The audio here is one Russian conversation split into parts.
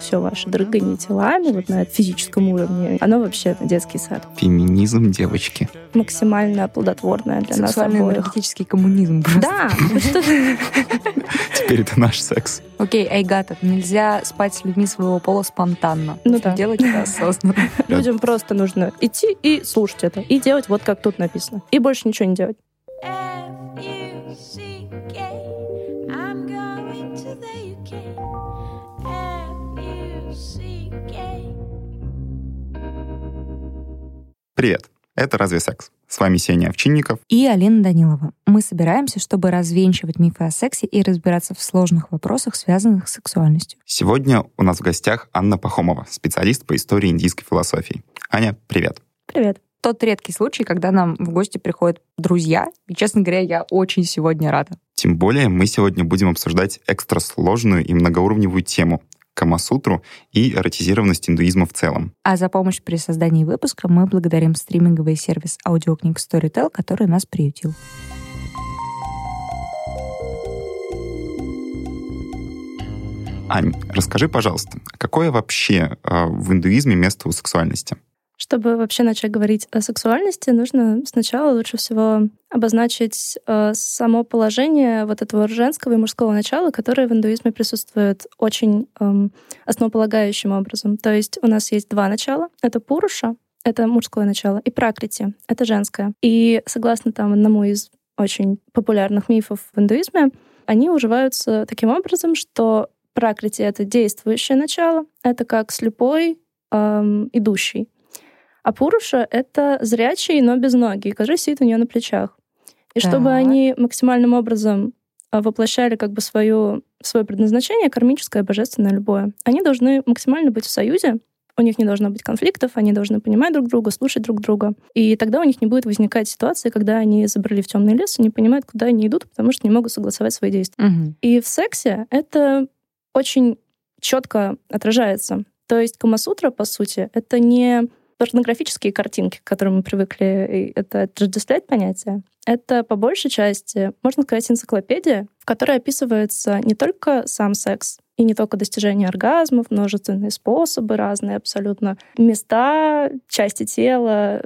все ваше дрыгание телами вот на физическом уровне, оно вообще на детский сад. Феминизм девочки. Максимально плодотворное для нас Сексуальный обоих. энергетический коммунизм. просто. Да, Теперь это наш секс. Окей, Айгата, нельзя спать с людьми своего пола спонтанно. Ну Нужно да. делать это осознанно. людям просто нужно идти и слушать это, и делать вот как тут написано. И больше ничего не делать. Привет. Это «Разве секс?» С вами Сеня Овчинников. И Алина Данилова. Мы собираемся, чтобы развенчивать мифы о сексе и разбираться в сложных вопросах, связанных с сексуальностью. Сегодня у нас в гостях Анна Пахомова, специалист по истории индийской философии. Аня, привет. Привет. Тот редкий случай, когда нам в гости приходят друзья. И, честно говоря, я очень сегодня рада. Тем более мы сегодня будем обсуждать экстрасложную и многоуровневую тему Камасутру и эротизированность индуизма в целом. А за помощь при создании выпуска мы благодарим стриминговый сервис аудиокниг Storytel, который нас приютил. Ань, расскажи, пожалуйста, какое вообще э, в индуизме место у сексуальности? Чтобы вообще начать говорить о сексуальности, нужно сначала лучше всего обозначить э, само положение вот этого женского и мужского начала, которое в индуизме присутствует очень эм, основополагающим образом. То есть у нас есть два начала. Это Пуруша, это мужское начало, и Пракрити, это женское. И согласно там одному из очень популярных мифов в индуизме, они уживаются таким образом, что Пракрити — это действующее начало, это как слепой эм, идущий. А Пуруша — это зрячий, но без ноги, который сидит у нее на плечах. И чтобы Так. они максимальным образом а, воплощали как бы свое, свое предназначение, кармическое, божественное, любое, они должны максимально быть в союзе, у них не должно быть конфликтов, они должны понимать друг друга, слушать друг друга. И тогда у них не будет возникать ситуации, когда они забрали в темный лес и не понимают, куда они идут, потому что не могут согласовать свои действия. Мгм. И в сексе это очень четко отражается. То есть Камасутра, по сути, это не порнографические картинки, к которым мы привыкли это отождествлять понятие. Это по большей части, можно сказать, энциклопедия, в которой описывается не только сам секс, и не только достижение оргазмов, множественные способы разные абсолютно, места, части тела,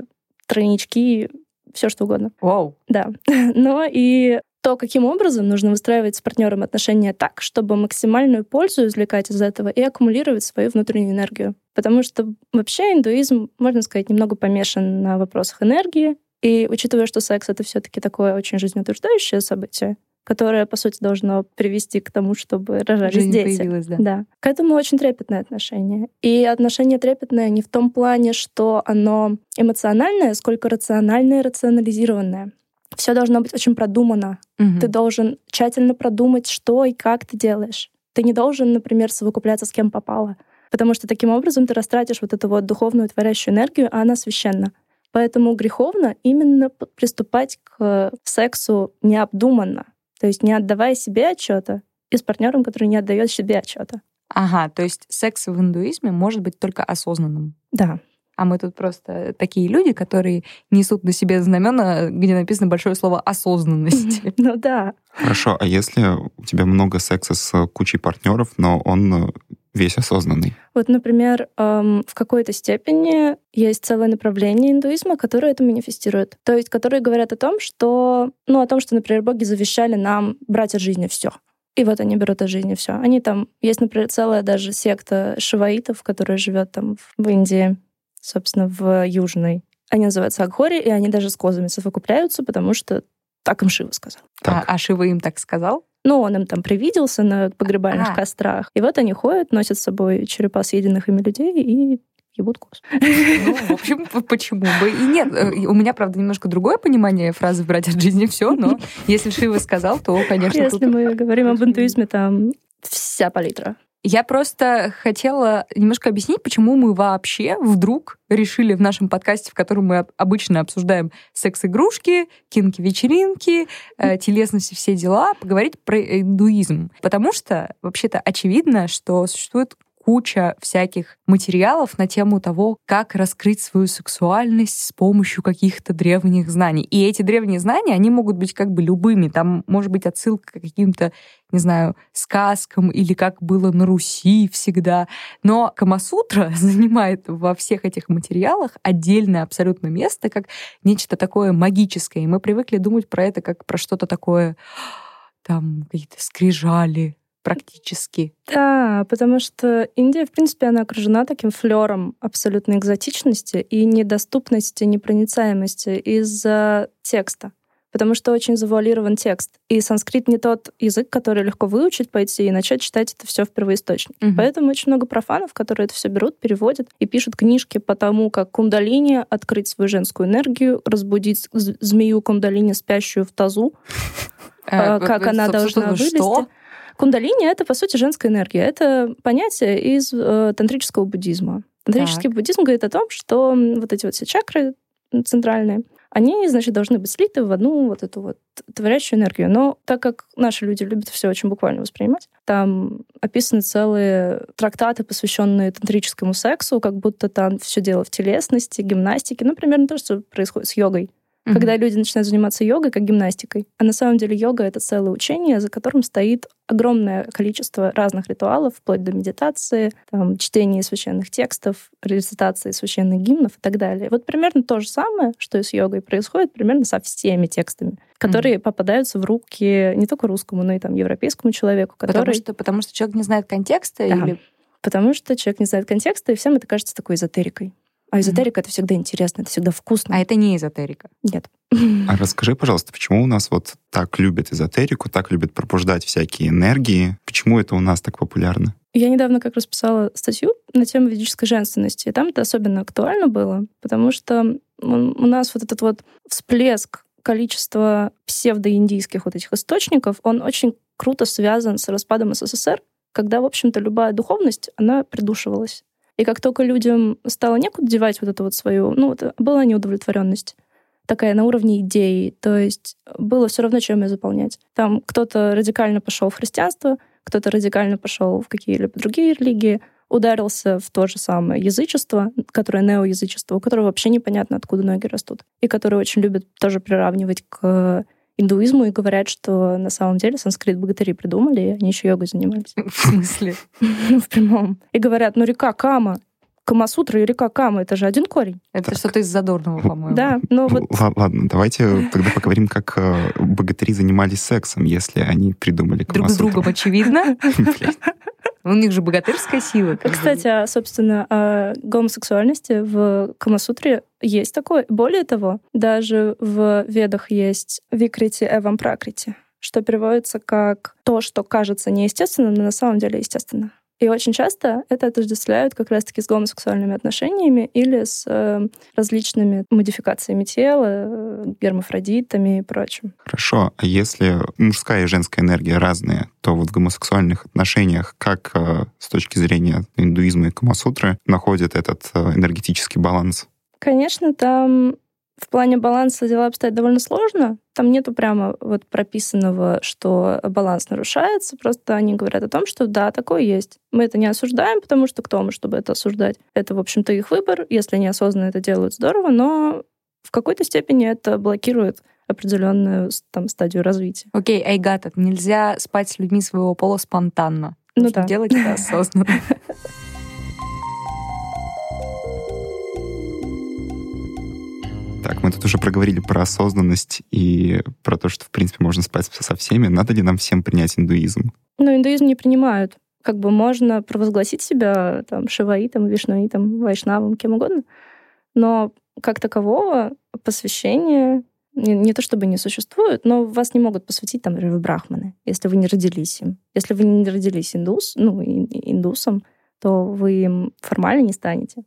тройнички, все что угодно. Вау. Да. Но и то, каким образом нужно выстраивать с партнером отношения так, чтобы максимальную пользу извлекать из этого и аккумулировать свою внутреннюю энергию. Потому что вообще индуизм, можно сказать, немного помешан на вопросах энергии. И учитывая, что секс — это все таки такое очень жизнеутверждающее событие, которое, по сути, должно привести к тому, чтобы рожались Жизнь дети. да. Да. К этому очень трепетное отношение. И отношение трепетное не в том плане, что оно эмоциональное, сколько рациональное и рационализированное. Все должно быть очень продумано. Мгм. Ты должен тщательно продумать, что и как ты делаешь. Ты не должен, например, совокупляться с кем попало. Потому что таким образом ты растратишь вот эту вот духовную творящую энергию, а она священна. Поэтому греховно именно приступать к сексу необдуманно. То есть не отдавая себе отчета и с партнером, который не отдает себе отчета. Ага, то есть секс в индуизме может быть только осознанным. Да. А мы тут просто такие люди, которые несут на себе знамена, где написано большое слово осознанность. Ну да. Хорошо, а если у тебя много секса с кучей партнеров, но он э, весь осознанный? Вот, например, эм, в какой-то степени есть целое направление индуизма, которое это манифестирует. То есть, которые говорят о том, что, ну, о том, что, например, боги завещали нам брать от жизни все. И вот они берут от жизни все. Они там, есть, например, целая даже секта шиваитов, которая живет там в- в Индии, собственно, в Южной. Они называются Агхори, и они даже с козами совокупляются, потому что так им Шива сказал. А, Так. а Шива им так сказал? Ну, он им там привиделся на погребальных А. кострах. И вот они ходят, носят с собой черепа съеденных ими людей и ебут коз. Ну, в общем, почему бы и нет. Э, У меня, правда, немножко другое понимание фразы «брать от жизни все», но если Шива сказал, то, конечно, Если тут- мы говорим об индуизме, там вся палитра. Я просто хотела немножко объяснить, почему мы вообще вдруг решили в нашем подкасте, в котором мы об- обычно обсуждаем секс-игрушки, кинки-вечеринки, э, телесность и все дела, поговорить про индуизм. Потому что, вообще-то, очевидно, что существует куча всяких материалов на тему того, как раскрыть свою сексуальность с помощью каких-то древних знаний. И эти древние знания, они могут быть как бы любыми. Там может быть отсылка к каким-то, не знаю, сказкам или как было на Руси всегда. Но Камасутра занимает во всех этих материалах отдельное абсолютно место, как нечто такое магическое. И мы привыкли думать про это как про что-то такое там какие-то скрижали, практически. Да, потому что Индия, в принципе, она окружена таким флером абсолютной экзотичности и недоступности, непроницаемости из-за текста. Потому что очень завуалирован текст. И санскрит не тот язык, который легко выучить, пойти и начать читать это все в первоисточнике. Мгм. Поэтому очень много профанов, которые это все берут, переводят и пишут книжки по тому, как кундалини открыть свою женскую энергию, разбудить змею кундалини, спящую в тазу, Э, а, как она должна вылезти. Кундалини — это, по сути, женская энергия. Это понятие из э, тантрического буддизма. Тантрический буддизм говорит о том, что вот эти вот все чакры центральные, они, значит, должны быть слиты в одну вот эту вот творящую энергию. Но так как наши люди любят все очень буквально воспринимать, там описаны целые трактаты, посвященные тантрическому сексу, как будто там все дело в телесности, гимнастике. Ну, примерно то, что происходит с йогой Мгм. когда люди начинают заниматься йогой как гимнастикой. А на самом деле йога — это целое учение, за которым стоит огромное количество разных ритуалов, вплоть до медитации, там, чтения священных текстов, рецитации священных гимнов и так далее. Вот примерно то же самое, что и с йогой, происходит примерно со всеми текстами, которые попадаются в руки не только русскому, но и там, европейскому человеку, который... Потому что, потому что человек не знает контекста Да. или Потому что человек не знает контекста, и всем это кажется такой эзотерикой. А эзотерика — это всегда интересно, это всегда вкусно. А это не эзотерика. Нет. А расскажи, пожалуйста, почему у нас вот так любят эзотерику, так любят пробуждать всякие энергии? Почему это у нас так популярно? Я недавно как раз писала статью на тему ведической женственности, и там это особенно актуально было, потому что у у нас вот этот вот всплеск количества псевдоиндийских вот этих источников, он очень круто связан с распадом СССР, когда, в общем-то, любая духовность, она придушивалась. И как только людям стало некуда девать вот эту вот свою, ну, это была неудовлетворенность такая на уровне идеи, то есть было все равно, чем ее заполнять. Там кто-то радикально пошел в христианство, кто-то радикально пошел в какие-либо другие религии, ударился в то же самое язычество, которое неоязычество, у которого вообще непонятно, откуда ноги растут, и которые очень любят тоже приравнивать к индуизму и говорят, что на самом деле санскрит богатыри придумали, и они еще йогой занимались. В смысле? В прямом. И говорят, ну, река Кама, Камасутра и река Кама, это же один корень. Это Так. что-то из задорного, по-моему. Да, но вот Л- Ладно, давайте тогда поговорим, как э, богатыри занимались сексом, если они придумали Друг с Камасутру. другом очевидно. У них же богатырская сила. Кстати, а, собственно, о гомосексуальности в Камасутре есть такое. Более того, даже в ведах есть викрити эвам пракрити, что переводится как то, что кажется неестественным, но на самом деле естественно. И очень часто это отождествляют как раз-таки с гомосексуальными отношениями или с э, различными модификациями тела, э, гермафродитами и прочим. Хорошо, а если мужская и женская энергия разные, то вот в гомосексуальных отношениях как э, с точки зрения индуизма и Камасутры находят этот э, энергетический баланс? Конечно, там в плане баланса дела обстоят довольно сложно. Там нету прямо вот прописанного, что баланс нарушается. Просто они говорят о том, что да, такое есть. Мы это не осуждаем, потому что кто мы, чтобы это осуждать? Это, в общем-то, их выбор. Если они осознанно это делают, здорово, но в какой-то степени это блокирует определенную там, стадию развития. Окей, Айгата, нельзя спать с людьми своего пола спонтанно. Ну Нужно да. делать это осознанно. Так, мы тут уже проговорили про осознанность и про то, что, в принципе, можно спать со всеми. Надо ли нам всем принять индуизм? Но индуизм не принимают. Как бы можно провозгласить себя там шиваитом, вишнуитом, вайшнавом, кем угодно, но как такового посвящения не, не то чтобы не существует, но вас не могут посвятить, там, например, брахманы, если вы не родились им. Если вы не родились индус, ну, индусом, то вы им формально не станете.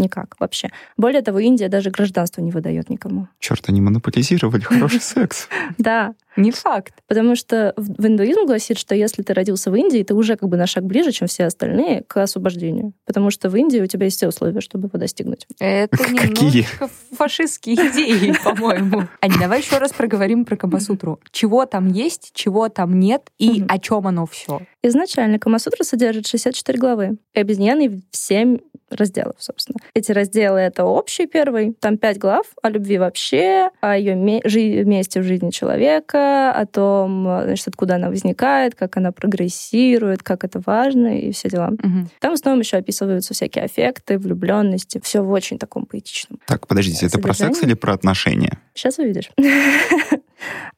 Никак вообще. Более того, Индия даже гражданство не выдает никому. Черт, они монополизировали хороший секс. Да, Не факт. потому что в индуизм гласит, что если ты родился в Индии, ты уже как бы на шаг ближе, чем все остальные, к освобождению. Потому что в Индии у тебя есть все условия, чтобы его достигнуть. Это Какие? немножко фашистские идеи, по-моему. Ань, давай еще раз проговорим про Камасутру. Чего там есть, чего там нет и о чем оно все. Изначально Камасутра содержит 64 главы, и объединенные в 7 разделов, собственно. Эти разделы — это общий первый, там 5 глав о любви вообще, о ее месте в жизни человека, о том, значит, откуда она возникает, как она прогрессирует, как это важно и все дела. Там в основном еще описываются всякие аффекты, влюбленности, все в очень таком поэтичном. Так, подождите, это про секс или про отношения? Сейчас увидишь.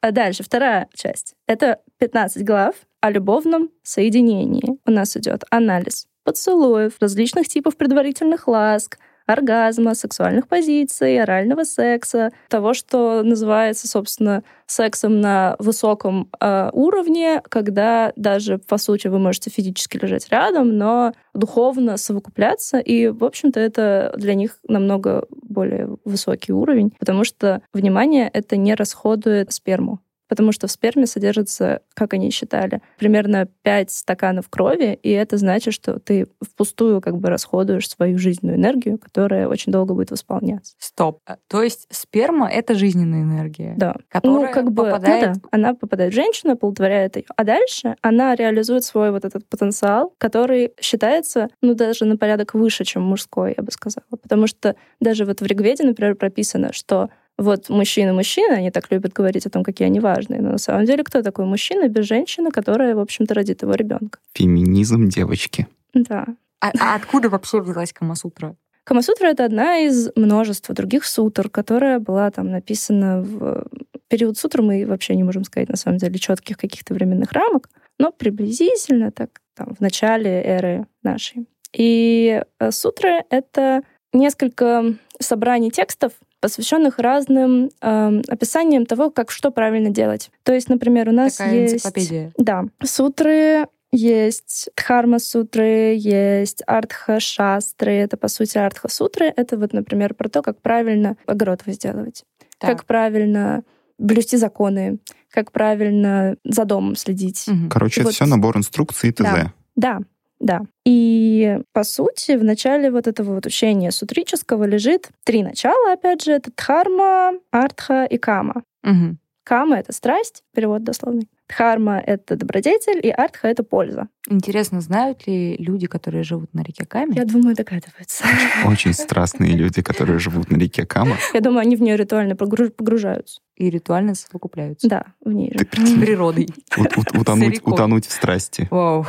А дальше, вторая часть. Это 15 глав о любовном соединении. У нас идет анализ поцелуев, различных типов предварительных ласк, оргазма, сексуальных позиций, орального секса, того, что называется, собственно, сексом на высоком э, уровне, когда даже, по сути, вы можете физически лежать рядом, но духовно совокупляться. И, в общем-то, это для них намного более высокий уровень, потому что, внимание, это не расходует сперму. Потому что в сперме содержится, как они считали, примерно 5 стаканов крови, и это значит, что ты впустую как бы расходуешь свою жизненную энергию, которая очень долго будет восполняться. Стоп. А, То есть сперма — это жизненная энергия, Да. которая ну, как бы, ну попадает... да, она попадает в женщину, оплодотворяет ее. А дальше она реализует свой вот этот потенциал, который считается, ну, даже на порядок выше, чем мужской, я бы сказала. Потому что даже вот в Ригведе, например, прописано, что вот мужчины-мужчины, они так любят говорить о том, какие они важные, но на самом деле кто такой мужчина без женщины, которая, в общем-то, родит его ребенка? Феминизм девочки. Да. А, а откуда вообще взялась Камасутра? Камасутра — это одна из множества других сутр, которая была там написана в период сутр. Мы вообще не можем сказать, на самом деле, четких каких-то временных рамок, но приблизительно так там в начале эры нашей. И э, сутры — это несколько собраний текстов, посвященных разным эм, описаниям того, как что правильно делать. То есть, например, у нас Такая есть... энциклопедия. Да, сутры есть дхарма сутры, есть артха шастры, это по сути артха сутры, это вот, например, про то, как правильно огород возделывать, Так. как правильно блюсти законы, как правильно за домом следить. Мгм. Короче, это Вот. все набор инструкций и т.з. Да. Да, да. И по сути в начале вот этого вот учения сутрического лежит три начала, опять же, это дхарма, артха и кама. Мгм. Кама — это страсть, перевод дословный. Дхарма — это добродетель, и артха — это польза. Интересно, знают ли люди, которые живут на реке Каме? Я думаю, догадываются. Очень страстные люди, которые живут на реке Кама. Я думаю, они в нее ритуально погруж- погружаются. И ритуально совокупляются. Да, в ней Ты же. Природой. ут- ут- утонуть, утонуть в страсти. Вау.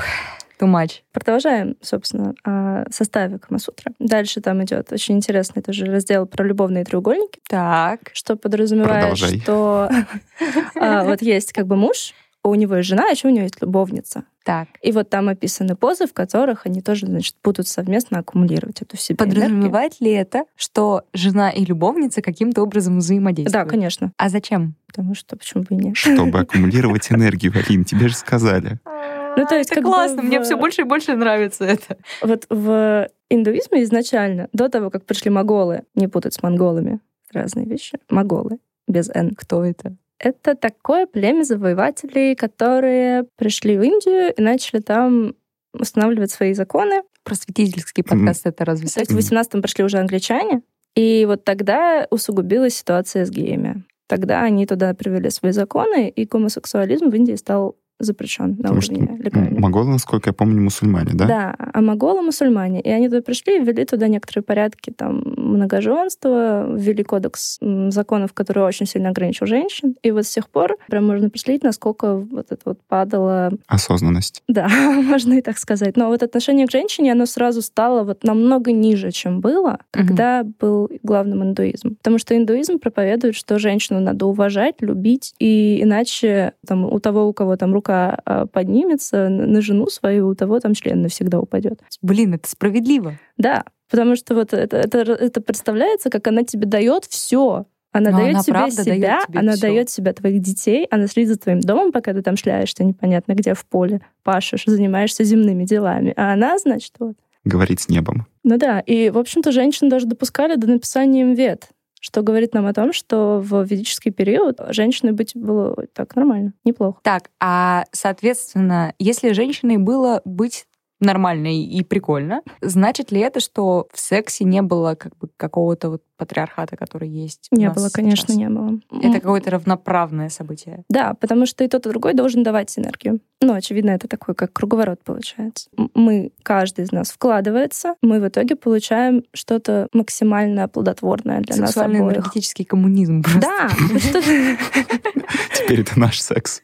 Too much. Продолжаем, собственно, о составе Камасутры. Дальше там идет очень интересный тоже раздел про любовные треугольники, Так. что подразумевает, Продолжай. что а, вот есть как бы муж, у него есть жена, а еще у него есть любовница. Так. И вот там описаны позы, в которых они тоже, значит, будут совместно аккумулировать эту себе энергию. Подразумевает ли это, что жена и любовница каким-то образом взаимодействуют? Да, конечно. А зачем? Потому что почему бы и нет? Чтобы аккумулировать энергию, Алин, тебе же сказали. Ну, то есть это как бы классно, мне в- все больше и больше нравится это. Вот в индуизме изначально, до того, как пришли моголы, не путать с монголами, разные вещи, моголы, без «н». Кто это? Это такое племя завоевателей, которые пришли в Индию и начали там устанавливать свои законы. Просветительский подкаст это разве То есть в 18-м пришли уже англичане, и вот тогда усугубилась ситуация с геями. Тогда они туда привели свои законы, и гомосексуализм в Индии стал запрещен на Потому уровне легальном. моголы, насколько я помню, мусульмане, да? Да, а моголы мусульмане. И они туда пришли и ввели туда некоторые порядки там многоженства, ввели кодекс законов, который очень сильно ограничил женщин. И вот с тех пор прям можно проследить, насколько вот это вот падало Осознанность. да, можно и так сказать. Но вот отношение к женщине, оно сразу стало вот намного ниже, чем было, когда был главным индуизм. Потому что индуизм проповедует, что женщину надо уважать, любить, и иначе там, у того, у кого там рука а, поднимется на жену свою, у того там член навсегда упадет. Блин, это справедливо. Да, потому что вот это, это, это представляется, как она тебе дает все. Она Но дает она тебе себя, тебе она дает себя твоих детей, она следит за твоим домом, пока ты там шляешься непонятно где в поле, пашешь, занимаешься земными делами. А она, значит, вот. Говорить с небом. Ну да, и, в общем-то, женщин даже допускали до написания им вет, что говорит нам о том, что в ведический период женщиной быть было так нормально, неплохо. Так, а, соответственно, если женщиной было быть нормально и- прикольно, значит ли это, что в сексе не было как бы какого-то вот патриархата, который есть? у Не нас было, конечно, сейчас? не было. Это какое-то равноправное событие. Да, потому что и тот, и другой должен давать энергию. Ну, очевидно, это такой, как круговорот получается. Мы, каждый из нас вкладывается, мы в итоге получаем что-то максимально плодотворное для нас обоих. Сексуально-энергетический коммунизм. просто. Да, Теперь это наш секс.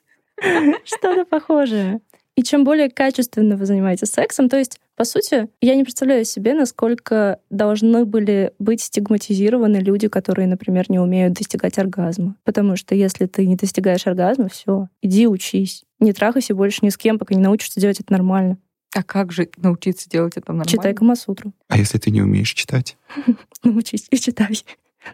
что-то похожее. И чем более качественно вы занимаетесь сексом, то есть, по сути, я не представляю себе, насколько должны были быть стигматизированы люди, которые, например, не умеют достигать оргазма. Потому что если ты не достигаешь оргазма, все, иди учись. Не трахайся больше ни с кем, пока не научишься делать это нормально. А как же научиться делать это нормально? Читай Камасутру. А если ты не умеешь читать? Научись и читай.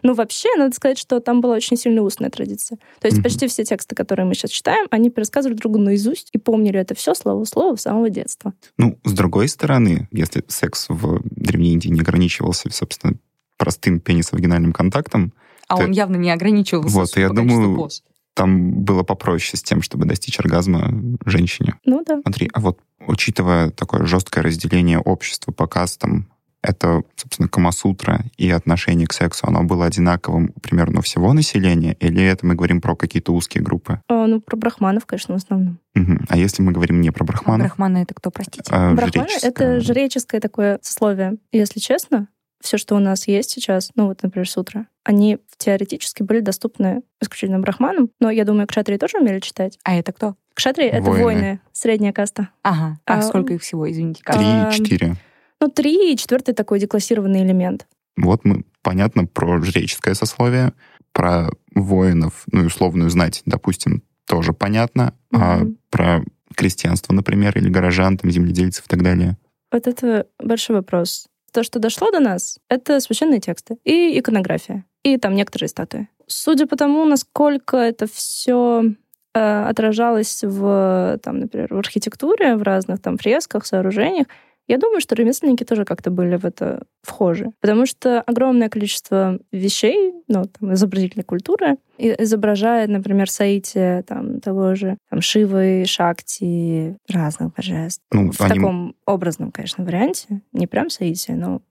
Ну, вообще, надо сказать, что там была очень сильная устная традиция. То есть Мгм. почти все тексты, которые мы сейчас читаем, они пересказывали друг другу наизусть и помнили это все слово в слово с самого детства. Ну, с другой стороны, если секс в Древней Индии не ограничивался, собственно, простым пенисовагинальным контактом, А Ты- он явно не ограничивался Вот, я думаю, поз. там было попроще с тем, чтобы достичь оргазма женщине. Ну да. Смотри, а вот учитывая такое жесткое разделение общества по кастам, это, собственно, Камасутра и отношение к сексу, оно было одинаковым примерно у всего населения? Или это мы говорим про какие-то узкие группы? А, ну, про брахманов, конечно, в основном. Мгм. А если мы говорим не про А брахманов, брахманы это кто, простите? а Брахманы — это жреческое такое сословие. Если честно, все, что у нас есть сейчас, ну вот, например, сутра, они теоретически были доступны исключительно брахманам, но я думаю, кшатрии тоже умели читать. А это кто? Кшатрии — это Воины. воины, средняя каста. Ага. А, А, сколько их всего, извините? как? Три, Ам, четыре. Ну, три и четвертый такой деклассированный элемент. Вот мы, понятно, про жреческое сословие, про воинов, ну и условную знать, допустим, тоже понятно, а Мгм. про крестьянство, например, или горожан, там, земледельцев и так далее. Вот это большой вопрос. То, что дошло до нас, это священные тексты и иконография, и там некоторые статуи. Судя по тому, насколько это все отражалось в, там, например, в архитектуре, в разных там фресках, сооружениях, я думаю, что ремесленники тоже как-то были в это вхожи. Потому что огромное количество вещей, ну, там, изобразительной культуры, изображает, например, соитие там, того же там, Шивы, Шакти, разных божеств. Ну, В они- таком образном, конечно, варианте. Не прям соитие, но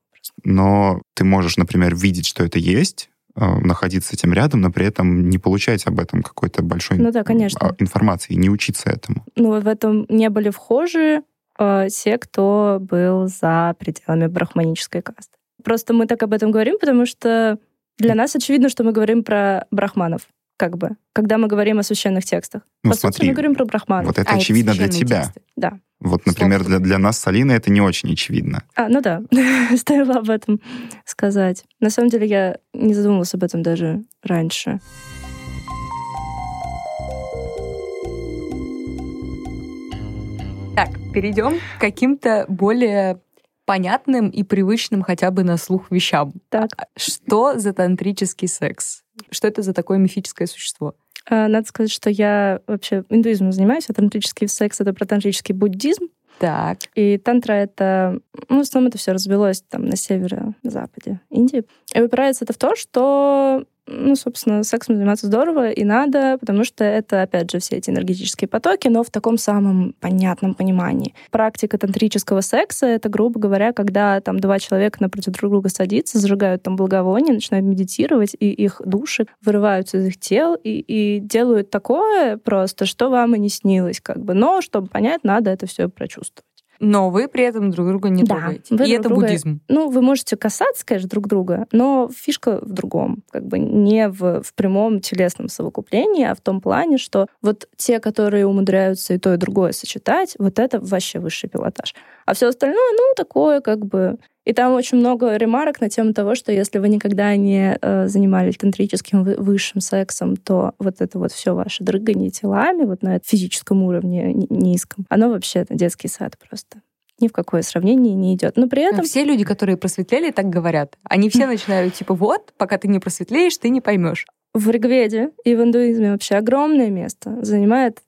Но ты можешь, например, видеть, что это есть, э, находиться с этим рядом, но при этом не получать об этом какой-то большой Ну да, конечно. а, информации, не учиться этому. ну, в этом не были вхожи э, те, кто был за пределами брахманической касты. Просто мы так об этом говорим, потому что для нас очевидно, что мы говорим про брахманов, как бы, когда мы говорим о священных текстах. Ну, По сути, смотри, мы говорим про брахманов. вот это А, очевидно для священные тебя. тексты. Да. Вот, например, для, для нас с Алиной это не очень очевидно. А, ну да, стоило об этом сказать. На самом деле я не задумывалась об этом даже раньше. Так, перейдем к каким-то более понятным и привычным хотя бы на слух вещам. Так. А Что за тантрический секс? Что это за такое мифическое существо? А, Надо сказать, что я вообще индуизмом занимаюсь, а тантрический секс — это про тантрический буддизм. Так. И тантра — это... Ну, в основном это все развелось там на северо-западе Индии. И упирается это в то, что ну, собственно, сексом заниматься здорово и надо, потому что это, опять же, все эти энергетические потоки, но в таком самом понятном понимании. Практика тантрического секса — это, грубо говоря, когда там два человека напротив друг друга садятся, зажигают там благовоние, начинают медитировать, и их души вырываются из их тел и, и делают такое просто, что вам и не снилось, как бы. Но, чтобы понять, надо это все прочувствовать. Но вы при этом друг друга не Да, трогаете. И друг это друга- буддизм. Ну, вы можете касаться, конечно, друг друга, но фишка в другом. Как бы не в, в прямом телесном совокуплении, а в том плане, что вот те, которые умудряются и то, и другое сочетать, вот это вообще высший пилотаж. А все остальное, ну, такое как бы... И там очень много ремарок на тему того, что если вы никогда не э, занимались тантрическим вы- высшим сексом, то вот это вот все ваше дрыгание телами вот на физическом уровне ни- низком, оно вообще это детский сад просто. Ни в какое сравнение не идет. Но при этом Все люди, которые просветлели, так говорят. Они все начинают типа вот, пока ты не просветлеешь, ты не поймешь. В Ригведе и в индуизме вообще огромное место занимает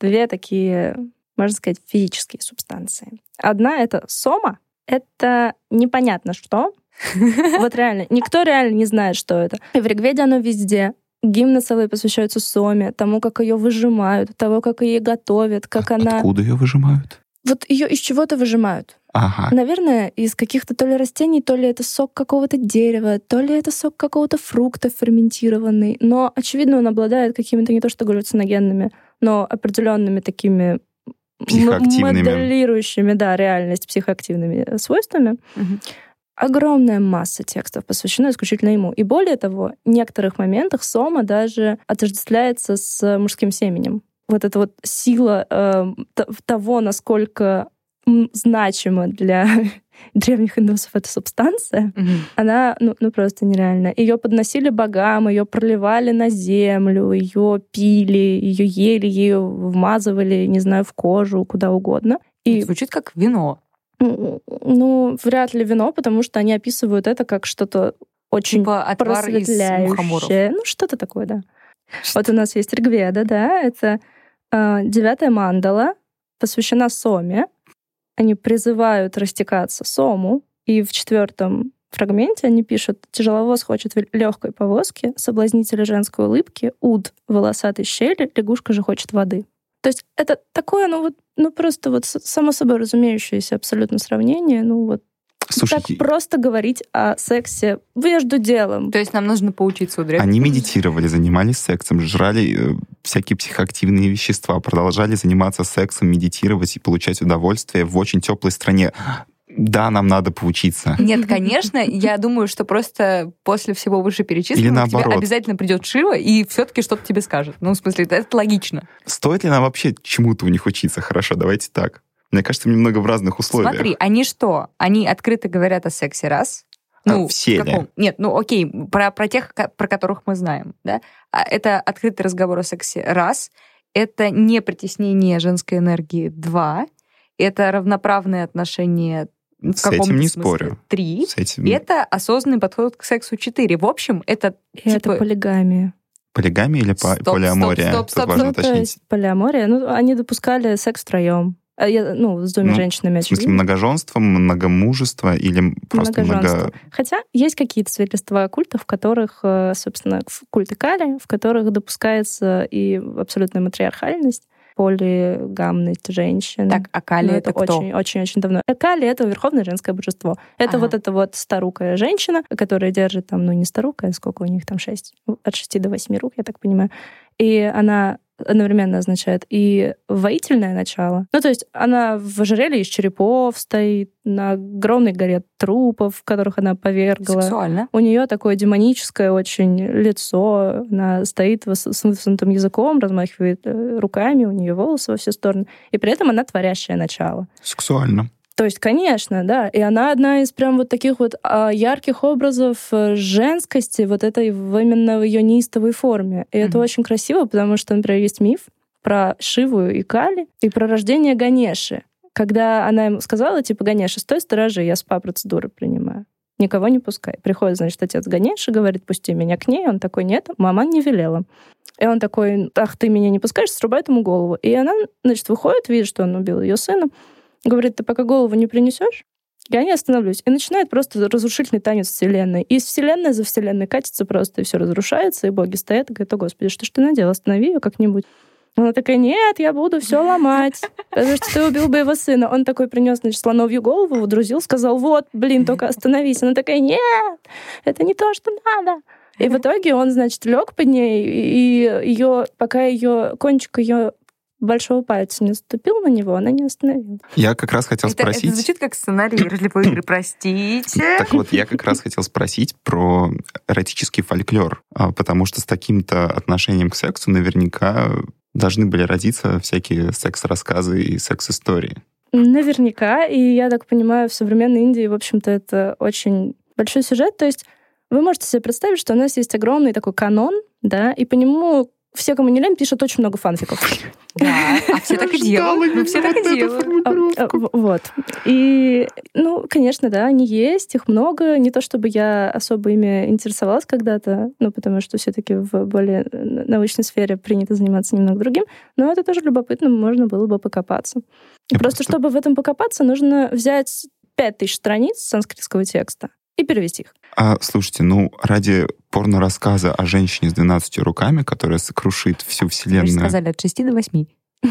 две такие, можно сказать, физические субстанции. Одна — это сома, это непонятно что. Вот реально, никто реально не знает, что это. И в Ригведе оно везде. Гимны целые посвящаются Соме, тому, как ее выжимают, того, как ее готовят, как она... Откуда ее выжимают? Вот ее из чего-то выжимают. Ага. Наверное, из каких-то то ли растений, то ли это сок какого-то дерева, то ли это сок какого-то фрукта ферментированный. Но, очевидно, он обладает какими-то не то что галлюциногенными, но определенными такими Психоактивными. моделирующими, да, реальность психоактивными э, свойствами. Мгм. Огромная масса текстов посвящена исключительно ему. И более того, в некоторых моментах Сома даже отождествляется с мужским семенем. Вот эта вот сила э, того, насколько значима для древних индусов эта субстанция, Мгм. она ну, ну просто нереальная. Ее подносили богам, ее проливали на землю, ее пили, ее ели, ее вмазывали, не знаю, в кожу, куда угодно. И Звучит как вино. Ну, вряд ли вино, потому что они описывают это как что-то очень Типа отвар просветляющее. Ну, что-то такое, да. Вот у нас есть Ригведа, да, это э, девятая мандала, посвящена Соме. Они призывают растекаться Сому, и в четвертом фрагменте они пишут «Тяжеловоз хочет легкой повозки, соблазнители женской улыбки, уд волосатой щели, лягушка же хочет воды». То есть это такое, ну вот, ну просто вот само собой разумеющееся абсолютно сравнение, ну вот Слушайте, так просто говорить о сексе между делом. То есть нам нужно поучиться у древних. они медитировали, занимались сексом, жрали э, всякие психоактивные вещества, продолжали заниматься сексом, медитировать и получать удовольствие в очень теплой стране. Да, нам надо поучиться. Нет, конечно, я думаю, что просто после всего Или вышеперечисленного к тебе обязательно придет Шива и все-таки что-то тебе скажет. Ну, в смысле, это, логично. Стоит ли нам вообще чему-то у них учиться? Хорошо, давайте так. Мне кажется, немного в разных условиях. Смотри, они что? Они открыто говорят о сексе раз. А, все в ли? каком- Нет, ну окей, про, про тех, про которых мы знаем, да? А Это открытый разговор о сексе раз. Это не притеснение женской энергии два. Это равноправные отношения в С каком-то этим не смысле спорю. три. С этим И это осознанный подход к сексу 4. В общем, это И это типа- полигамия. полигамия или Стоп, стоп, полиамория? стоп, Тут стоп, важно Ну, то уточнить. есть полиамория. Ну, они допускали секс втроем. А я- Ну, с двумя Ну, женщинами, В смысле, очевидно. многоженство, многомужество или просто Многоженство. много... Хотя есть какие-то свидетельства культов, в которых, э, собственно, в культы Кали, в которых допускается и абсолютная матриархальность, полигамность женщин. Так, а Кали Ну, это, кто? очень-очень давно. А Кали — это верховное женское божество. Это Ага. вот эта вот старукая женщина, которая держит там, ну, не старукая, сколько у них там, шесть, от шести до восьми рук, я так понимаю. И она одновременно означает и воительное начало. Ну, то есть она в ожерелье из черепов стоит, на огромной горе трупов, в которых она повергла. Сексуально. У нее такое демоническое очень лицо. Она стоит с высунутым языком, размахивает э, руками, у нее волосы во все стороны. И при этом она творящее начало. Сексуально. То есть, конечно, да. И она одна из прям вот таких вот а, ярких образов э, женскости, вот этой именно в ее неистовой форме. И это Мгм. очень красиво, потому что, например, есть миф про Шиву и Кали и про рождение Ганеши. Когда она ему сказала, типа, Ганеша, стой, сторожи, я спа-процедуры принимаю. Никого не пускай. Приходит, значит, отец Ганеши, говорит, пусти меня к ней. Он такой, нет, мама не велела. И он такой, ах, ты меня не пускаешь, срубает ему голову. И она, значит, выходит, видит, что он убил ее сына, говорит, ты пока голову не принесешь, я не остановлюсь. И начинает просто разрушительный танец вселенной. И из вселенной за вселенной катится просто, и все разрушается, и боги стоят и говорят, о, Господи, что ж ты надел? Останови ее как-нибудь. Она такая, нет, я буду все ломать, потому что ты убил бы его сына. Он такой принес, значит, слоновью голову, водрузил, сказал, вот, блин, только остановись. Она такая, нет, это не то, что надо. И в итоге он, значит, лег под ней, и ее, пока ее кончик ее большого пальца не ступил на него, она не остановила. Я как раз хотел Это, это спросить... звучит как сценарий ролевой игры, простите. Так вот, я как раз хотел спросить про эротический фольклор, а, потому что с таким-то отношением к сексу наверняка должны были родиться всякие секс-рассказы и секс-истории. Наверняка, и я так понимаю, в современной Индии, в общем-то, это очень большой сюжет. То есть вы можете себе представить, что у нас есть огромный такой канон, да, и по нему все, кому не лень, пишут очень много фанфиков. Да, а все так и делают. Ну, все так и делают. А, Вот. И, ну, конечно, да, они есть, их много. Не то чтобы я особо ими интересовалась когда-то, ну, потому что все-таки в более э, научной сфере принято заниматься немного другим. Но это тоже любопытно, можно было бы покопаться. Просто- чтобы в этом покопаться, нужно взять 5000 страниц санскритского текста и перевести их. А, слушайте, ну, ради порно-рассказа о женщине с 12 руками, которая сокрушит всю Вы же вселенную, сказали от 6 до 8.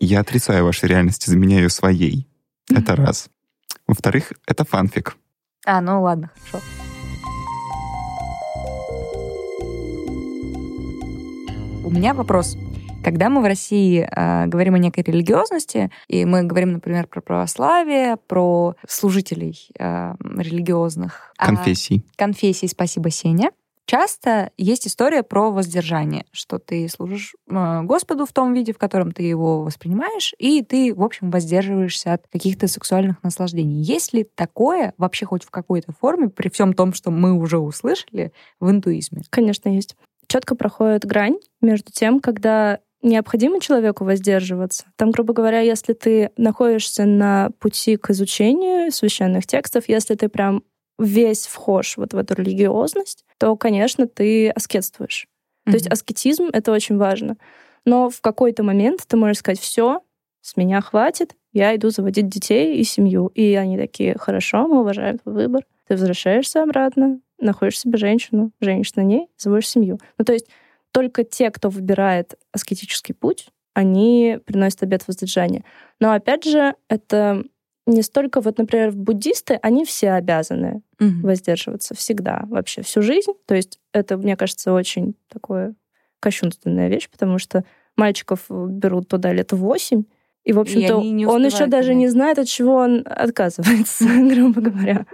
я отрицаю ваши реальности, заменяю своей. Это раз. Во-вторых, это фанфик. А, ну ладно, хорошо. У меня вопрос. Когда мы в России э, говорим о некой религиозности, и мы говорим, например, про православие, про служителей э, религиозных а, Конфессий. конфессий, спасибо, Сеня, часто есть история про воздержание, что ты служишь э, Господу в том виде, в котором ты его воспринимаешь, и ты, в общем, воздерживаешься от каких-то сексуальных наслаждений. Есть ли такое вообще хоть в какой-то форме, при всем том, что мы уже услышали в индуизме? Конечно, есть. Четко проходит грань между тем, когда необходимо человеку воздерживаться. Там, грубо говоря, если ты находишься на пути к изучению священных текстов, если ты прям весь вхож вот в эту религиозность, то, конечно, ты аскетствуешь. То есть аскетизм — это очень важно. Но в какой-то момент ты можешь сказать, все, с меня хватит, я иду заводить детей и семью. И они такие, хорошо, мы уважаем твой выбор. Ты возвращаешься обратно, находишь себе женщину, женишь на ней, заводишь семью. Ну, то есть только те, кто выбирает аскетический путь, они приносят обет воздержания. Но опять же, это не столько, вот, например, буддисты, они все обязаны Мгм. воздерживаться всегда, вообще всю жизнь. То есть это, мне кажется, очень такое кощунственная вещь, потому что мальчиков берут туда лет восемь, и, в общем-то, он еще даже понять. не знает, от чего он отказывается, грубо говоря.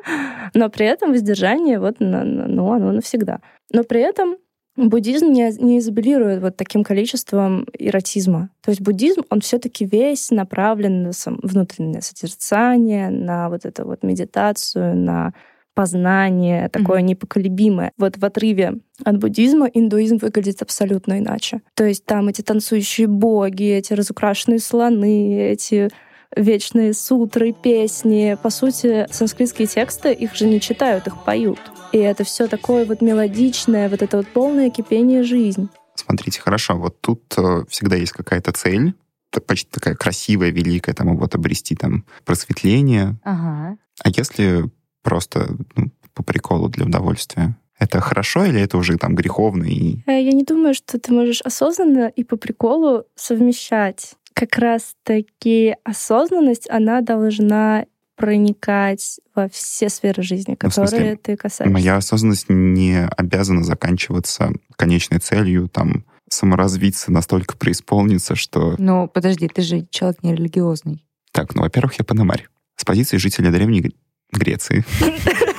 Но при этом воздержание, вот, ну, оно навсегда. Но при этом буддизм не, не изобилирует вот таким количеством эротизма. То есть буддизм, он все-таки весь направлен на сам- внутреннее созерцание, на вот эту вот медитацию, на познание такое непоколебимое. Вот в отрыве от буддизма индуизм выглядит абсолютно иначе. То есть там эти танцующие боги, эти разукрашенные слоны, эти вечные сутры, песни. По сути, санскритские тексты, их же не читают, их поют. И это все такое вот мелодичное, вот это вот полное кипение жизни. Смотрите, хорошо, вот тут э, всегда есть какая-то цель, почти такая красивая, великая, там, вот обрести там просветление. Ага. А если просто ну, по приколу для удовольствия? Это хорошо или это уже там греховно и Э, Я не думаю, что ты можешь осознанно и по приколу совмещать. Как раз-таки осознанность, она должна проникать во все сферы жизни, Ну, в смысле, которые ты касаешься. моя осознанность не обязана заканчиваться конечной целью, там, саморазвиться, настолько преисполниться, что... Ну, подожди, ты же человек не религиозный. Так, ну, во-первых, я пономарь. С позиции жителя Древней Гр- Греции.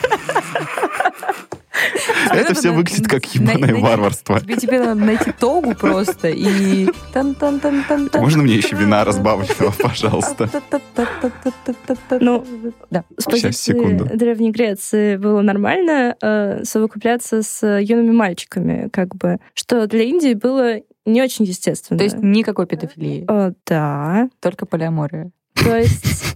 Это все выглядит как ебаное варварство. Тебе, надо найти тогу просто и... Можно мне еще вина разбавленного, пожалуйста? Ну, да. С Сейчас, позиции. Древней Греции было нормально совокупляться с юными мальчиками, как бы, что для Индии было не очень естественно. То есть никакой педофилии, Э, да. только полиамория. То есть,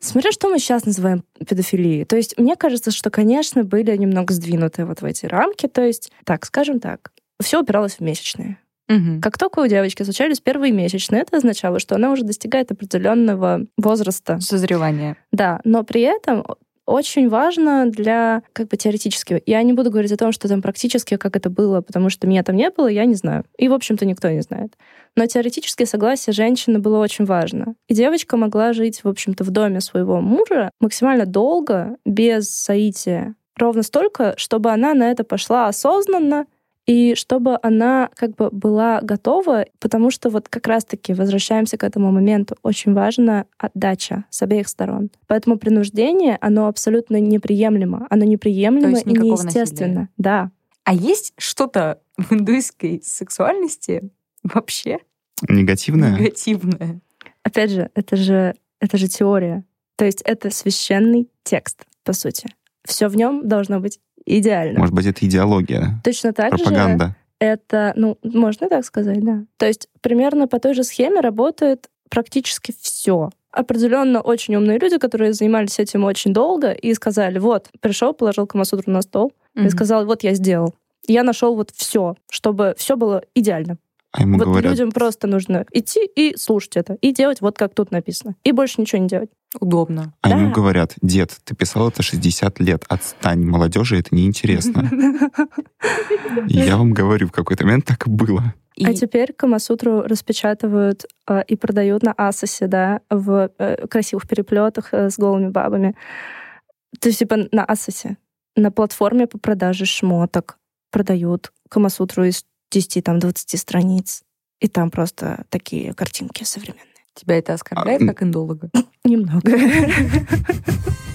смотря что мы сейчас называем педофилией. То есть, мне кажется, что, конечно, были немного сдвинуты вот в эти рамки. То есть, так, скажем так, все упиралось в месячные. Мгм. Как только у девочки случались первые месячные, это означало, что она уже достигает определенного возраста. Созревание. Да, но при этом очень важно для, как бы, теоретически. Я не буду говорить о том, что там практически, как это было, потому что меня там не было, я не знаю. И, в общем-то, никто не знает. Но теоретически согласие женщины было очень важно. И девочка могла жить, в общем-то, в доме своего мужа максимально долго, без соития. Ровно столько, чтобы она на это пошла осознанно, и чтобы она как бы была готова, потому что вот как раз-таки возвращаемся к этому моменту. Очень важна отдача с обеих сторон. Поэтому принуждение, оно абсолютно неприемлемо. Оно неприемлемо и неестественно. насилия. Да. А есть что-то в индуистской сексуальности вообще Негативное? негативное? Опять же, это же, это же теория. То есть это священный текст, по сути. Все в нем должно быть идеально. Может быть, это идеология, Точно так же пропаганда. это, ну, можно так сказать, да. То есть примерно по той же схеме работает практически все. Определенно очень умные люди, которые занимались этим очень долго и сказали, вот, пришел, положил Камасутру на стол и Мгм. сказал, вот я сделал. Я нашел вот все, чтобы все было идеально. А ему вот говорят, людям просто нужно идти и слушать это, и делать вот как тут написано. И больше ничего не делать. Удобно. а ему да. говорят, дед, ты писал это 60 лет, отстань, молодежи это неинтересно. Я вам говорю, в какой-то момент так и было. И А теперь Камасутру распечатывают э, и продают на Асосе, да, в э, красивых переплетах э, с голыми бабами. То есть, типа, на Асосе, на платформе по продаже шмоток продают Камасутру из 10, там, 20 страниц. И там просто такие картинки современные. тебя это оскорбляет А, как индолога? Немного.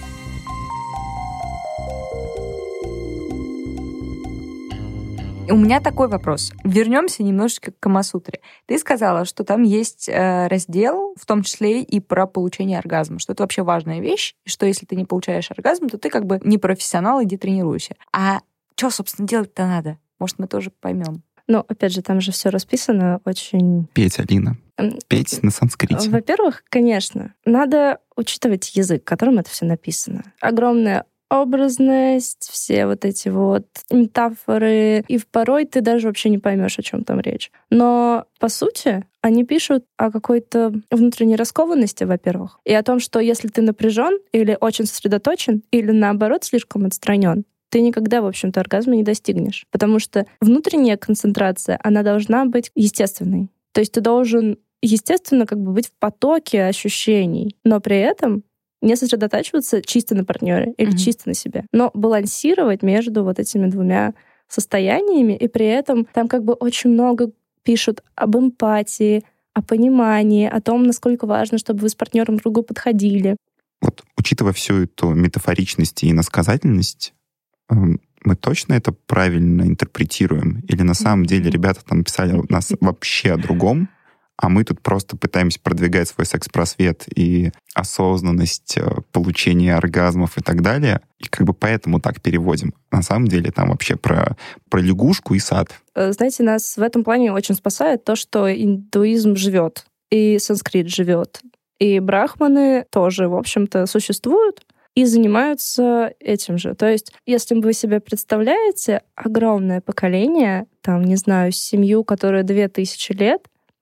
У меня такой вопрос. Вернемся немножечко к Камасутре. Ты сказала, что там есть э, раздел, в том числе и про получение оргазма, что это вообще важная вещь, и что если ты не получаешь оргазм, то ты как бы не профессионал, иди тренируйся. А что, собственно, делать-то надо? Может, мы тоже поймем. Но, опять же, там же все расписано очень... Петь, Алина, петь на санскрите. Во-первых, конечно, надо учитывать язык, которым это все написано. Огромная образность, все вот эти вот метафоры, и порой ты даже вообще не поймешь, о чем там речь. Но по сути они пишут о какой-то внутренней раскованности, во-первых, и о том, что если ты напряжен или очень сосредоточен, или наоборот слишком отстранен, ты никогда, в общем-то, оргазма не достигнешь. Потому что внутренняя концентрация, она должна быть естественной. То есть ты должен, естественно, как бы быть в потоке ощущений, но при этом не сосредотачиваться чисто на партнере или Мгм. чисто на себе, но балансировать между вот этими двумя состояниями, и при этом там как бы очень много пишут об эмпатии, о понимании, о том, насколько важно, чтобы вы с партнером другу подходили. Вот, учитывая всю эту метафоричность и иносказательность, эм, мы точно это правильно интерпретируем? Или на самом деле ребята там писали нас вообще о другом, а мы тут просто пытаемся продвигать свой секс-просвет и осознанность э, получения оргазмов и так далее, и как бы поэтому так переводим. На самом деле там вообще про, про лягушку и сад. Э, Знаете, нас в этом плане очень спасает то, что индуизм живет, и санскрит живет, и брахманы тоже, в общем-то, существуют и занимаются этим же. То есть, если вы себе представляете огромное поколение, там, не знаю, семью, которая две тысячи лет,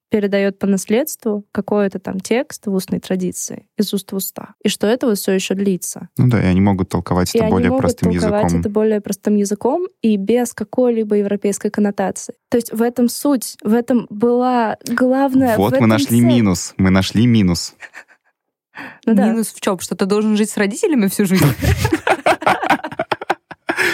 передает по наследству какой-то там текст в устной традиции, из уст в уста, и что это вот все еще длится. Ну да, и они могут толковать И это они более могут простым толковать языком. это более простым языком и без какой-либо европейской коннотации. То есть в этом суть, в этом была главная... Вот мы нашли цель. минус. Мы нашли минус. Ну да. Минус в чем? Что ты должен жить с родителями всю жизнь?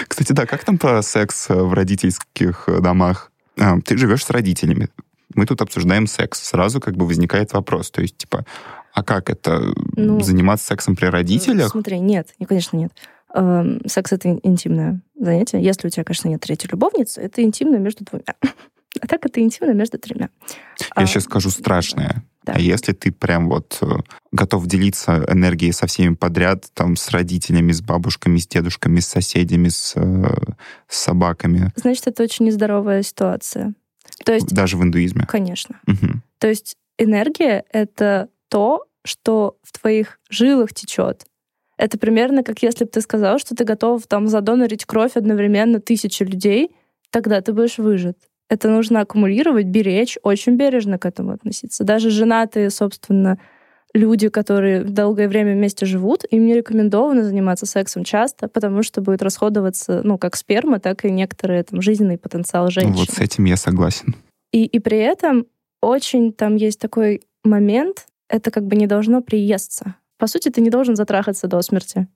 Кстати, да, как там про секс э, в родительских э, домах? А, Ты живешь с родителями. Мы тут обсуждаем секс. Сразу как бы возникает вопрос. То есть, типа, а как это? Ну, заниматься сексом при родителях? Смотри, нет, не, конечно, нет. Эм, Секс — это ин- интимное занятие. Если у тебя, конечно, нет третьей любовницы, это интимно между двумя. А так это интимно между тремя. Я А, сейчас скажу страшное. Да. А если ты прям вот э, готов делиться энергией со всеми подряд, там, с родителями, с бабушками, с дедушками, с соседями, с, э, с собаками, Значит, это очень нездоровая ситуация. То есть, даже в индуизме. конечно. Мгм. То есть энергия — это то, что в твоих жилах течет. Это примерно как если бы ты сказал, что ты готов там задонорить кровь одновременно тысячи людей, тогда ты будешь выжат. Это нужно аккумулировать, беречь, очень бережно к этому относиться. Даже женатые, собственно, люди, которые долгое время вместе живут, им не рекомендовано заниматься сексом часто, потому что будет расходоваться, ну, как сперма, так и некоторый там жизненный потенциал женщины. Вот с этим я согласен. И, и при этом очень там есть такой момент, это как бы не должно приесться. По сути, ты не должен затрахаться до смерти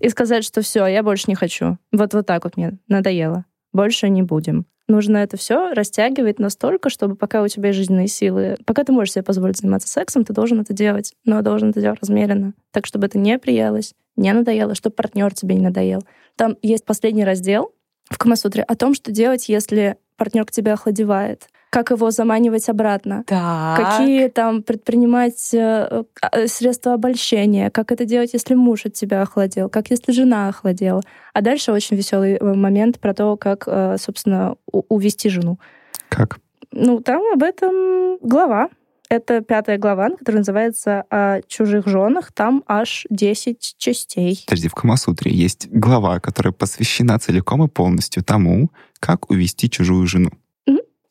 и сказать, что все, я больше не хочу. Вот вот так вот мне надоело. Больше не будем. Нужно это все растягивать настолько, чтобы пока у тебя есть жизненные силы, пока ты можешь себе позволить заниматься сексом, ты должен это делать, но должен это делать размеренно, так чтобы это не приелось, не надоело, чтобы партнер тебе не надоел. Там есть последний раздел в Камасутре о том, что делать, если партнер к тебе охладевает, как его заманивать обратно, Так. какие там предпринимать э, э, средства обольщения, как это делать, если муж от тебя охладел, как если жена охладела. А дальше очень веселый э, момент про то, как, собственно, увести жену. Как? Ну, там об этом глава. Это пятая глава, которая называется «О чужих женах». Там аж 10 частей. Подожди, в Камасутре есть глава, которая посвящена целиком и полностью тому, как увести чужую жену.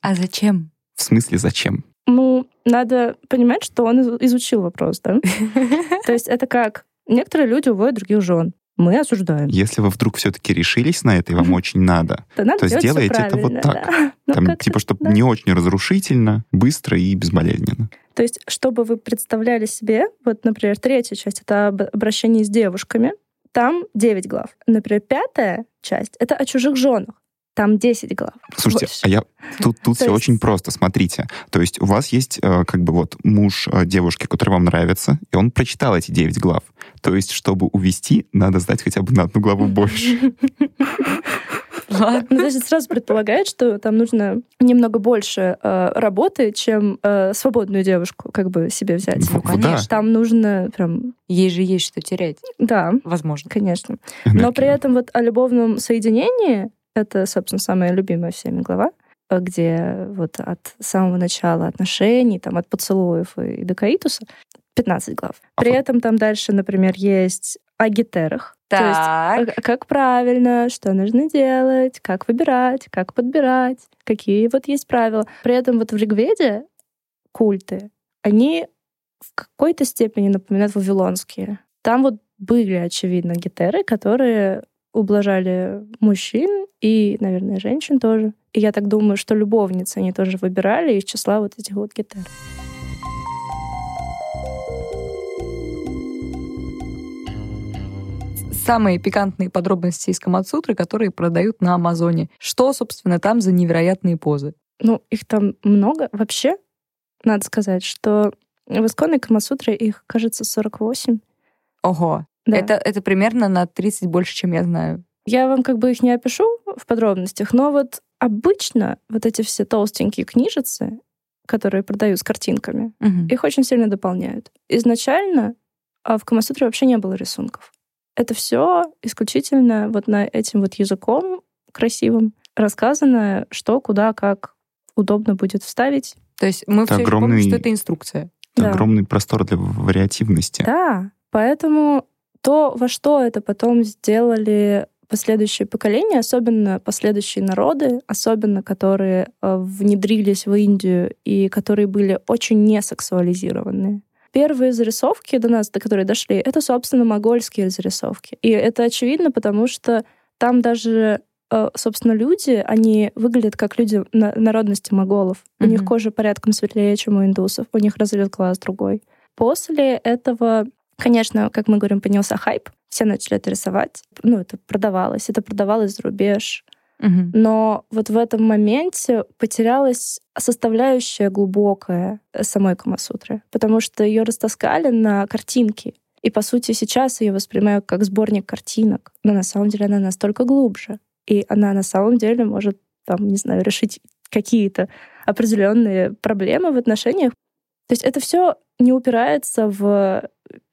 А зачем? В смысле, зачем? Ну, надо понимать, что он из- изучил вопрос, да? То есть это как некоторые люди уводят других жен. Мы осуждаем. Если вы вдруг все-таки решились на это, и вам очень надо, то сделайте это вот так. да. Ну, там, типа, чтобы да. не очень разрушительно, быстро и безболезненно. То есть, чтобы вы представляли себе, вот, например, третья часть — это об обращении с девушками, там 9 глав. Например, пятая часть — это о чужих женах. Там 10 глав. Слушайте, Больше. а я тут, тут все есть- очень просто. Смотрите, то есть у вас есть э, как бы вот муж э, девушки, который вам нравится, и он прочитал эти 9 глав. То есть, чтобы увести, надо знать хотя бы на одну главу больше. Ладно. Ну, есть это сразу предполагает, что там нужно немного больше э, работы, чем э, свободную девушку как бы себе взять. Ну, конечно. да. Там нужно прям... Ей же есть что терять, Да, возможно. конечно. Но Энергию. при этом вот о любовном соединении, это, собственно, самая любимая всеми глава, э, где вот от самого начала отношений, там, от поцелуев и до каитуса, 15 глав. А При этом там дальше, например, есть о гетерах. То есть Так. э, как правильно, что нужно делать, как выбирать, как подбирать, какие вот есть правила. При этом вот в Ригведе культы, они в какой-то степени напоминают вавилонские. Там вот были, очевидно, гетеры, которые ублажали мужчин и, наверное, женщин тоже. И я так думаю, что любовницы они тоже выбирали из числа вот этих вот гетер. Самые пикантные подробности из Камацутры, которые продают на Амазоне. Что, собственно, там за невероятные позы? Ну, их там много. Вообще, надо сказать, что в исконной Камасутре их, кажется, 48. Ого. Да. Это, это примерно на 30 больше, чем я знаю. Я вам как бы их не опишу в подробностях, но вот обычно вот эти все толстенькие книжицы, которые продают с картинками, Мгм. их очень сильно дополняют. Изначально а, в Камасутре вообще не было рисунков. Это все исключительно вот на этим вот языком красивым рассказано, что, куда, как удобно будет вставить. То есть мы Это все огромный- помним, что это инструкция. Это Да. огромный простор для вариативности. Да, поэтому то, во что это потом сделали последующие поколения, особенно последующие народы, особенно которые э, внедрились в Индию и которые были очень несексуализированные. Первые зарисовки до нас, до которой дошли, это, собственно, могольские зарисовки. И это очевидно, потому что там даже, э, собственно, люди, они выглядят как люди на- народности моголов. У них кожа порядком светлее, чем у индусов. У них разрез глаз другой. После этого, конечно, как мы говорим, поднялся хайп. Все начали это рисовать. Ну, это продавалось. Это продавалось за рубеж. Мгм. Но вот в этом моменте потерялась составляющая глубокая э, самой Камасутры, потому что ее растаскали на картинки. И, по сути, сейчас ее воспринимают как сборник картинок. Но на самом деле она настолько глубже. И она на самом деле может, там, не знаю, решить какие-то определенные проблемы в отношениях. То есть это все не упирается в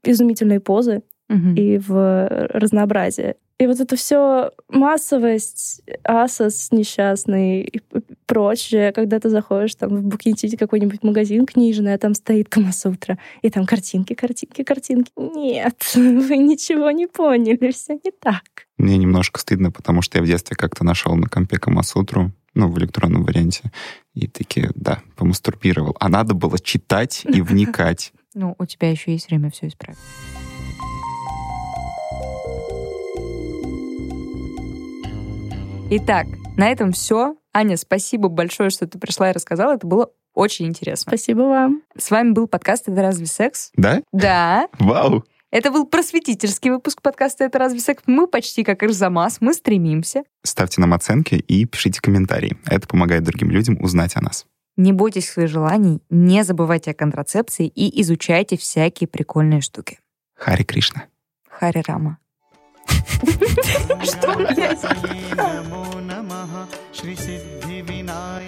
изумительные позы, Мгм. и в разнообразие. И вот это все массовость, асос несчастный и прочее, когда ты заходишь там в Букинтите какой-нибудь магазин книжный, а там стоит Камасутра, и там картинки, картинки, картинки. Нет, вы ничего не поняли, все не так. Мне немножко стыдно, потому что я в детстве как-то нашел на компе Камасутру, ну, в электронном варианте, и таки, да, помастурбировал. А надо было читать и вникать. Ну, у тебя еще есть время все исправить. Итак, на этом все. Аня, спасибо большое, что ты пришла и рассказала. Это было очень интересно. Спасибо вам. С вами был подкаст «Это разве секс?» Да? Да, Вау! Это был просветительский выпуск подкаста «Это разве секс?» Мы почти как Арзамас, мы стремимся. Ставьте нам оценки и пишите комментарии. Это помогает другим людям узнать о нас. Не бойтесь своих желаний, не забывайте о контрацепции и изучайте всякие прикольные штуки. Хари Кришна. Хари Рама. Что?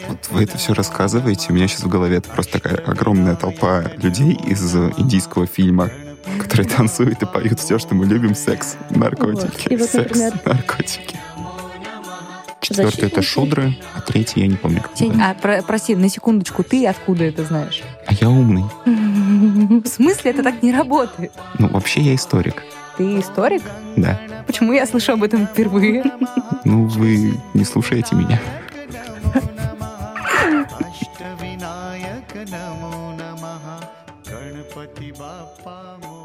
Вот вы это все рассказываете, у меня сейчас в голове просто такая огромная толпа людей из индийского фильма, которые танцуют и поют все, что мы любим, секс, наркотики, Вот. Вот, секс, например, наркотики. Четвертый это шудры, а третий я не помню. Тень, а, про- прости, на секундочку, ты откуда это знаешь? А я умный. В смысле это так не работает? Ну, вообще я историк. Ты историк? Да. Почему я слышу об этом впервые? Ну, вы не слушаете меня. पति बापा मो